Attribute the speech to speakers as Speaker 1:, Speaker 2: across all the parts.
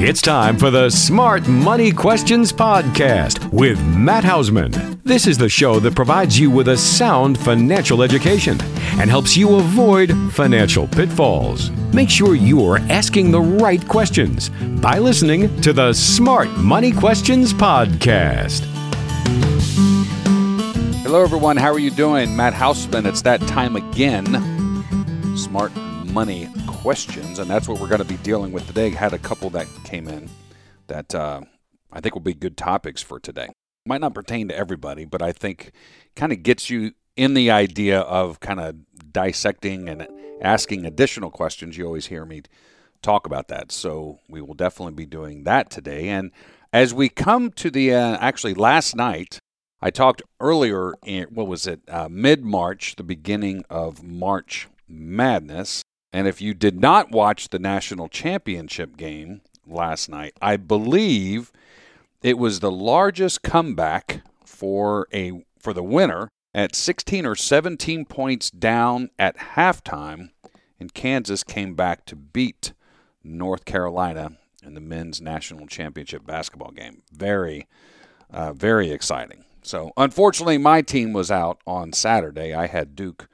Speaker 1: It's time for the Smart Money Questions Podcast with Matt Hausman. This is the show that provides you with a sound financial education and helps you avoid financial pitfalls. Make sure you are asking the right questions by listening to the Smart Money Questions Podcast.
Speaker 2: Hello, everyone. How are you doing? Matt Hausman. It's that time again. Smart money questions, and that's what we're going to be dealing with today. Had a couple that came in that uh, I think will be good topics for today. Might not pertain to everybody, but I think kind of gets you in the idea of kind of dissecting and asking additional questions. You always hear me talk about that, so we will definitely be doing that today. And as we come to the uh, actually last night I talked earlier, in, what was it, uh, mid March, the beginning of March Madness. And if you did not watch the national championship game last night, I believe it was the largest comeback for a for the winner at 16 or 17 points down at halftime, and Kansas came back to beat North Carolina in the men's national championship basketball game. Very, uh, very exciting. So, unfortunately, my team was out on Saturday. I had Duke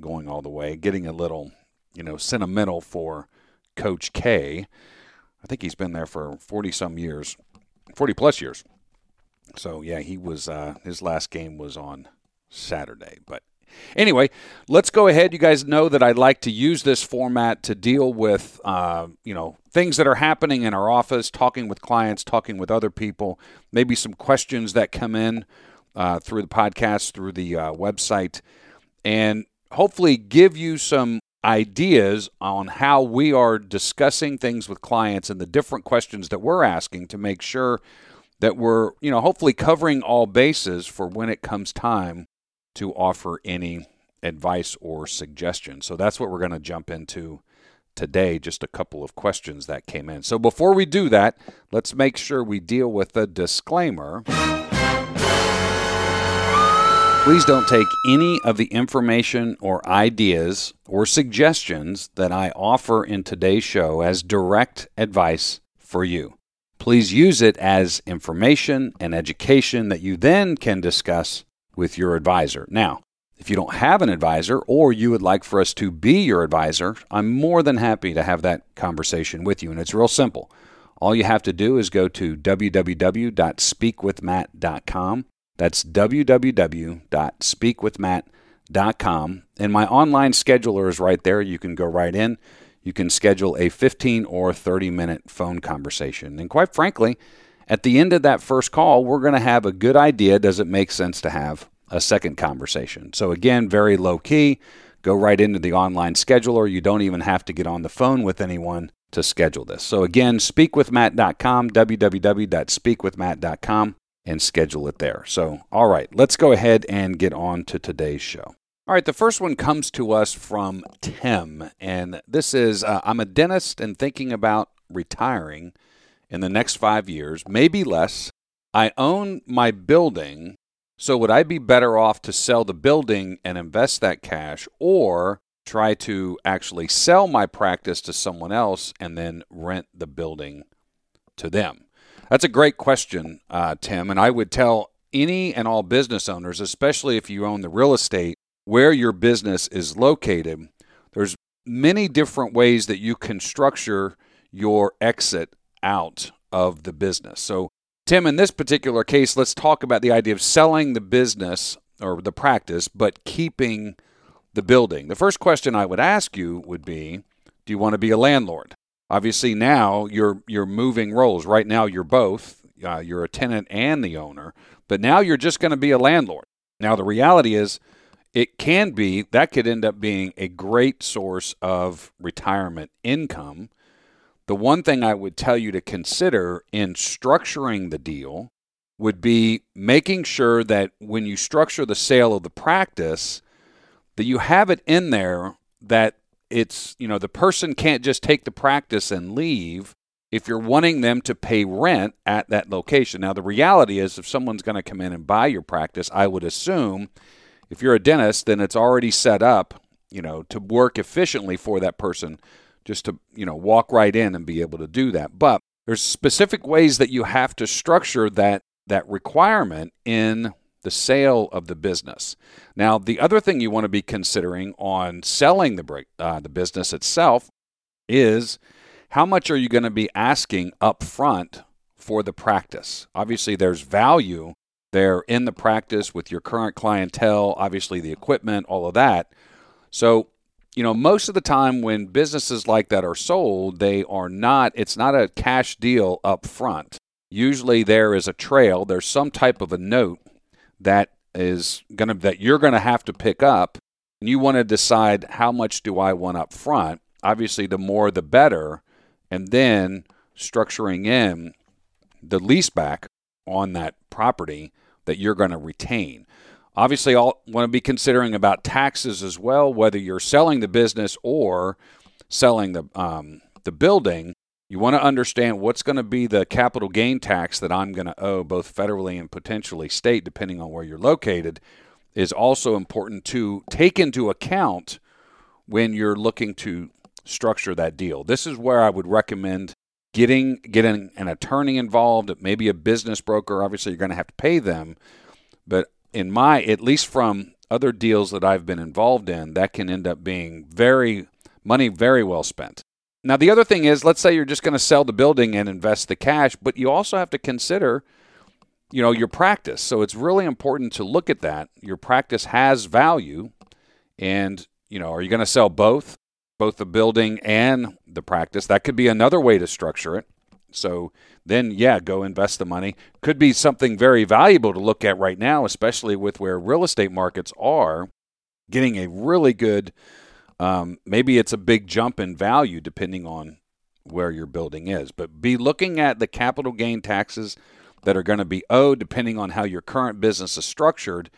Speaker 2: going all the way, getting a little, you know, sentimental for Coach K. I think he's been there for 40 some years, 40 plus years. So, yeah, he was, uh, his last game was on Saturday. But Anyway, let's go ahead. You guys know that I like to use this format to deal with, uh, you know, things that are happening in our office, talking with clients, talking with other people, maybe some questions that come in uh, through the podcast, through the uh, website, and hopefully give you some ideas on how we are discussing things with clients and the different questions that we're asking to make sure that we're, you know, hopefully covering all bases for when it comes time to offer any advice or suggestions. So that's what we're going to jump into today. Just a couple of questions that came in. So before we do that, let's make sure we deal with the disclaimer. Please don't take any of the information or ideas or suggestions that I offer in today's show as direct advice for you. Please use it as information and education that you then can discuss with your advisor. Now, if you don't have an advisor or you would like for us to be your advisor, I'm more than happy to have that conversation with you. And it's real simple. All you have to do is go to www.speakwithmatt.com. That's www.speakwithmatt.com. And my online scheduler is right there. You can go right in. You can schedule a 15 or 30 minute phone conversation. And quite frankly, at the end of that first call, we're going to have a good idea does it make sense to have a second conversation? So, again, very low key. Go right into the online scheduler. You don't even have to get on the phone with anyone to schedule this. So, again, speakwithmatt.com, www.speakwithmatt.com, and schedule it there. So, all right, let's go ahead and get on to today's show. All right, the first one comes to us from Tim, and this is uh, I'm a dentist and thinking about retiring in the next five years, maybe less. I own my building, so would I be better off to sell the building and invest that cash or try to actually sell my practice to someone else and then rent the building to them? That's a great question, uh, Tim. And I would tell any and all business owners, especially if you own the real estate where your business is located, there's many different ways that you can structure your exit out of the business. So, Tim, in this particular case, let's talk about the idea of selling the business or the practice, but keeping the building. The first question I would ask you would be Do you want to be a landlord? Obviously, now you're, you're moving roles. Right now, you're both. Uh, you're a tenant and the owner, but now you're just going to be a landlord. Now, the reality is, it can be that could end up being a great source of retirement income the one thing I would tell you to consider in structuring the deal would be making sure that when you structure the sale of the practice that you have it in there that it's you know the person can't just take the practice and leave if you're wanting them to pay rent at that location. Now the reality is if someone's going to come in and buy your practice, I would assume if you're a dentist then it's already set up, you know, to work efficiently for that person just to you know walk right in and be able to do that. But there's specific ways that you have to structure that that requirement in the sale of the business. Now, the other thing you want to be considering on selling the uh, the business itself is how much are you going to be asking up front for the practice? Obviously, there's value there in the practice with your current clientele, obviously the equipment, all of that. So, you know, most of the time when businesses like that are sold, they are not it's not a cash deal up front. Usually there is a trail, there's some type of a note that is going to that you're going to have to pick up and you want to decide how much do I want up front. Obviously the more the better and then structuring in the lease back on that property that you're going to retain. Obviously, I'll want to be considering about taxes as well, whether you're selling the business or selling the um, the building. You want to understand what's going to be the capital gain tax that I'm going to owe both federally and potentially state, depending on where you're located, is also important to take into account when you're looking to structure that deal. This is where I would recommend getting getting an attorney involved, maybe a business broker. Obviously, you're going to have to pay them, but in my at least from other deals that I've been involved in, that can end up being very money very well spent. Now, the other thing is, let's say you're just going to sell the building and invest the cash, but you also have to consider, you know, your practice. So it's really important to look at that. Your practice has value, and you know, are you going to sell both? both the building and the practice. That could be another way to structure it. So then, yeah, go invest the money. Could be something very valuable to look at right now, especially with where real estate markets are getting a really good, um, maybe it's a big jump in value depending on where your building is. But be looking at the capital gain taxes that are going to be owed depending on how your current business is structured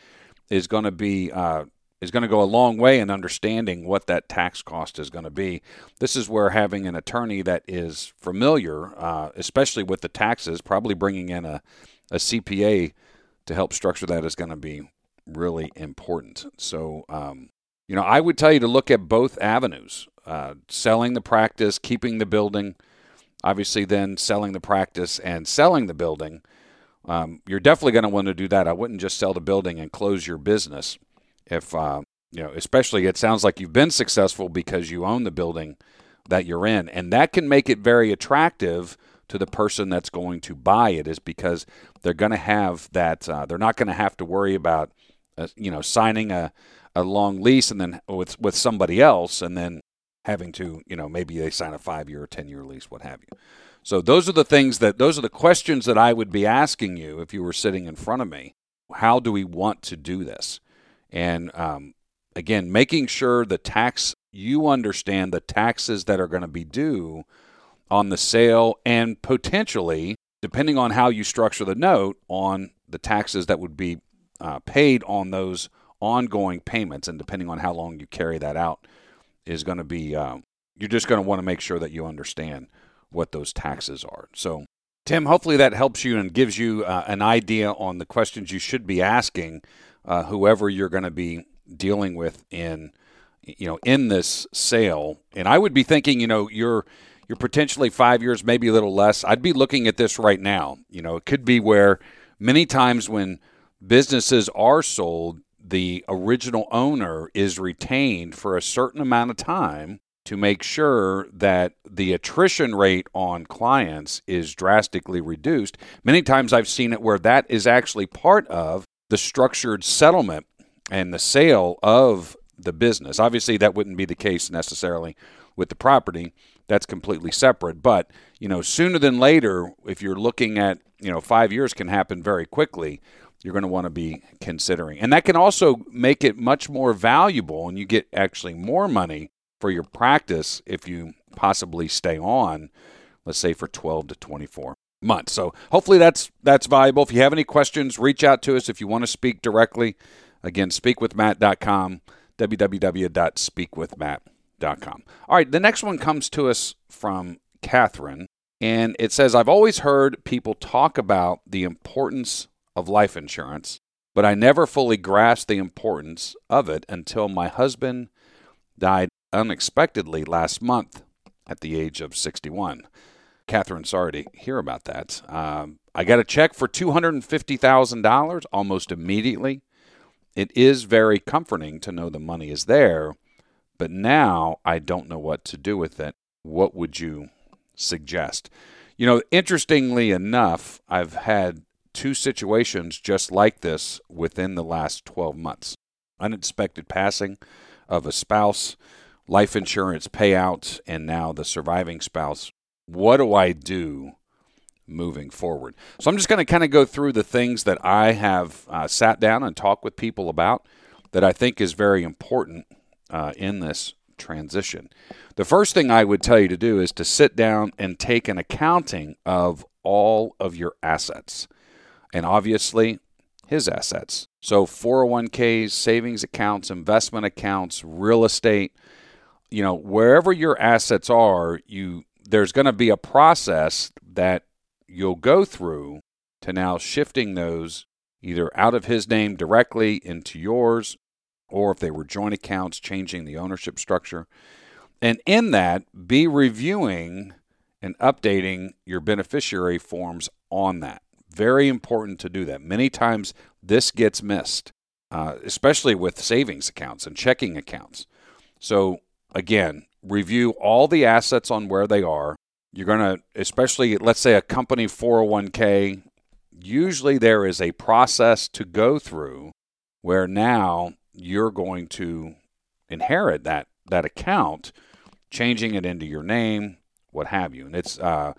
Speaker 2: is going to be uh, is going to go a long way in understanding what that tax cost is going to be. This is where having an attorney that is familiar, uh, especially with the taxes, probably bringing in a, a CPA to help structure that is going to be really important. So, um, you know, I would tell you to look at both avenues uh, selling the practice, keeping the building, obviously, then selling the practice and selling the building. Um, you're definitely going to want to do that. I wouldn't just sell the building and close your business if uh, you know, especially it sounds like you've been successful because you own the building that you're in, and that can make it very attractive to the person that's going to buy it, is because they're going to have that. Uh, they're not going to have to worry about, uh, you know, signing a a long lease and then with with somebody else, and then having to, you know, maybe they sign a five year or ten year lease, what have you. So those are the things that those are the questions that I would be asking you if you were sitting in front of me. How do we want to do this? And um, again, making sure the tax, you understand the taxes that are going to be due on the sale and potentially, depending on how you structure the note, on the taxes that would be uh, paid on those ongoing payments. And depending on how long you carry that out, is going to be, uh, you're just going to want to make sure that you understand what those taxes are. So, Tim, hopefully that helps you and gives you uh, an idea on the questions you should be asking uh, whoever you're going to be dealing with in you know in this sale. And I would be thinking, you know, you're you're potentially five years, maybe a little less. I'd be looking at this right now. You know, it could be where many times when businesses are sold, the original owner is retained for a certain amount of time to make sure that the attrition rate on clients is drastically reduced. Many times I've seen it where that is actually part of the structured settlement and the sale of the business. Obviously, that wouldn't be the case necessarily with the property. That's completely separate. But, you know, sooner than later, if you're looking at, you know, five years can happen very quickly, you're going to want to be considering. And that can also make it much more valuable and you get actually more money for your practice if you possibly stay on, let's say for 12 to 24 months. So hopefully that's that's valuable. If you have any questions, reach out to us. If you want to speak directly, again, speakwithmatt.com, www.speakwithmatt.com. All right, the next one comes to us from Catherine, and it says, I've always heard people talk about the importance of life insurance, but I never fully grasped the importance of it until my husband died unexpectedly last month at the age of 61. Catherine, sorry to hear about that. Um, I got a check for $250,000 almost immediately. It is very comforting to know the money is there, but now I don't know what to do with it. What would you suggest? You know, interestingly enough, I've had two situations just like this within the last 12 months unexpected passing of a spouse, life insurance payout, and now the surviving spouse. What do I do moving forward? So I'm just going to kind of go through the things that I have uh, sat down and talked with people about that I think is very important uh, in this transition. The first thing I would tell you to do is to sit down and take an accounting of all of your assets. And obviously, his assets. So 401ks, savings accounts, investment accounts, real estate, you know, wherever your assets are, you there's going to be a process that you'll go through to now shifting those either out of his name directly into yours or if they were joint accounts, changing the ownership structure. And in that, be reviewing and updating your beneficiary forms on that. Very important to do that. Many times this gets missed, uh, especially with savings accounts and checking accounts. So, again, review all the assets on where they are. You're going to, especially, let's say a company 401k, usually there is a process to go through where now you're going to inherit that, that account, changing it into your name, what have you. And it's, uh,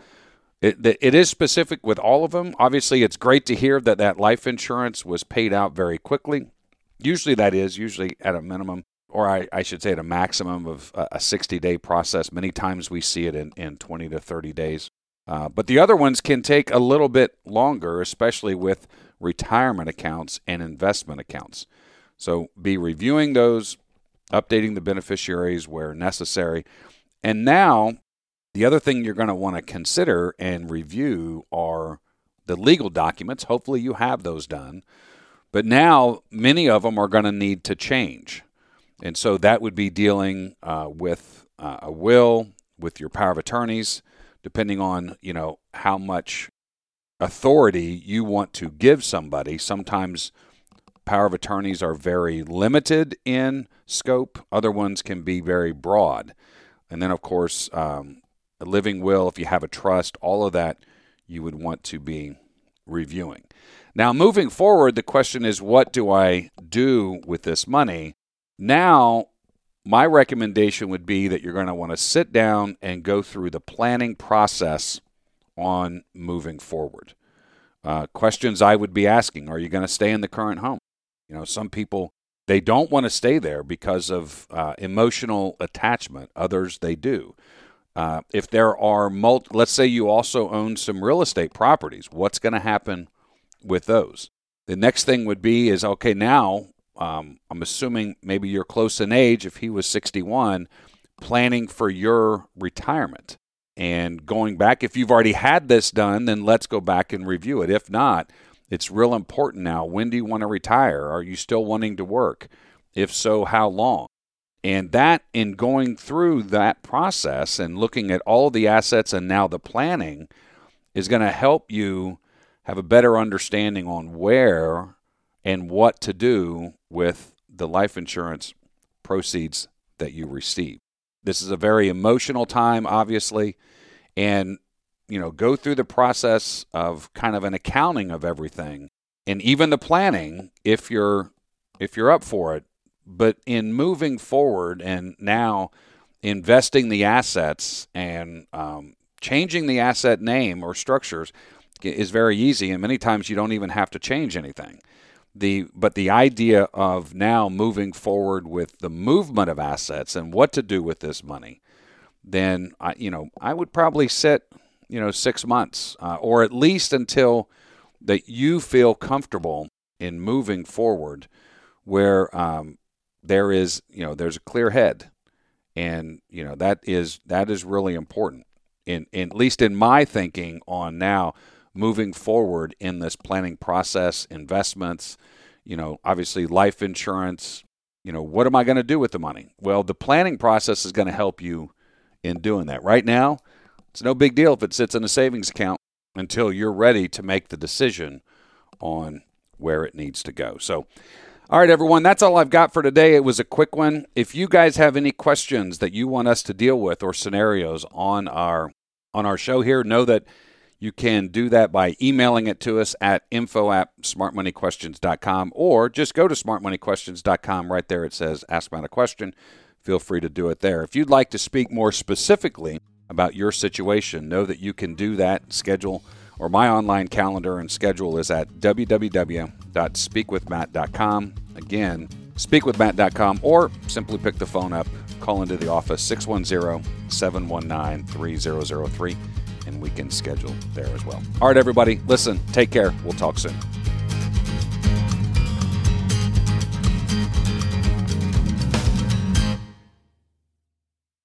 Speaker 2: it, it is specific with all of them. Obviously, it's great to hear that that life insurance was paid out very quickly. Usually, that is usually at a minimum, or I, I should say at a maximum of a 60 day process. Many times we see it in, in 20 to 30 days. Uh, but the other ones can take a little bit longer, especially with retirement accounts and investment accounts. So be reviewing those, updating the beneficiaries where necessary. And now the other thing you're going to want to consider and review are the legal documents. Hopefully, you have those done. But now, many of them are going to need to change. And so that would be dealing uh, with uh, a will, with your power of attorneys, depending on, you know, how much authority you want to give somebody. Sometimes power of attorneys are very limited in scope, other ones can be very broad. And then, of course, um, a living will, if you have a trust, all of that you would want to be reviewing. Now, moving forward, the question is what do I do with this money? Now, my recommendation would be that you're going to want to sit down and go through the planning process on moving forward. Uh, questions I would be asking Are you going to stay in the current home? You know, some people, they don't want to stay there because of uh, emotional attachment, others, they do. Uh, if there are multi, let's say you also own some real estate properties, what's going to happen with those? The next thing would be is okay now. Um, I'm assuming maybe you're close in age. If he was 61, planning for your retirement and going back. If you've already had this done, then let's go back and review it. If not, it's real important now. When do you want to retire? Are you still wanting to work? If so, how long? And that, in going through that process and looking at all the assets and now the planning, is going to help you have a better understanding on where and what to do with the life insurance proceeds that you receive. This is a very emotional time, obviously, and you know, go through the process of kind of an accounting of everything and even the planning if you're if you're up for it but in moving forward and now investing the assets and um, changing the asset name or structures is very easy, and many times you don't even have to change anything. The but the idea of now moving forward with the movement of assets and what to do with this money, then I you know I would probably sit you know six months uh, or at least until that you feel comfortable in moving forward, where um, there is you know there's a clear head. And you know that is that is really important in, in at least in my thinking on now moving forward in this planning process investments you know obviously life insurance you know what am i going to do with the money? Well the planning process is going to help you in doing that. Right now It's no big deal if it sits in a savings account until you're ready to make the decision on where it needs to go. So, all right, everyone, that's all I've got for today. It was a quick one. If you guys have any questions that you want us to deal with or scenarios on our on our show here, know that you can do that by emailing it to us at info at smartmoneyquestions.com or just go to smartmoneyquestions.com. Right there it says ask about a question. Feel free to do it there. If you'd like to speak more specifically about your situation, know that you can do that. Schedule or my online calendar and schedule is at www.speakwithmatt.com. Again, speakwithmatt.com or simply pick the phone up, call into the office 610 719 3003 and we can schedule there as well. All right, everybody, listen, take care. We'll talk soon.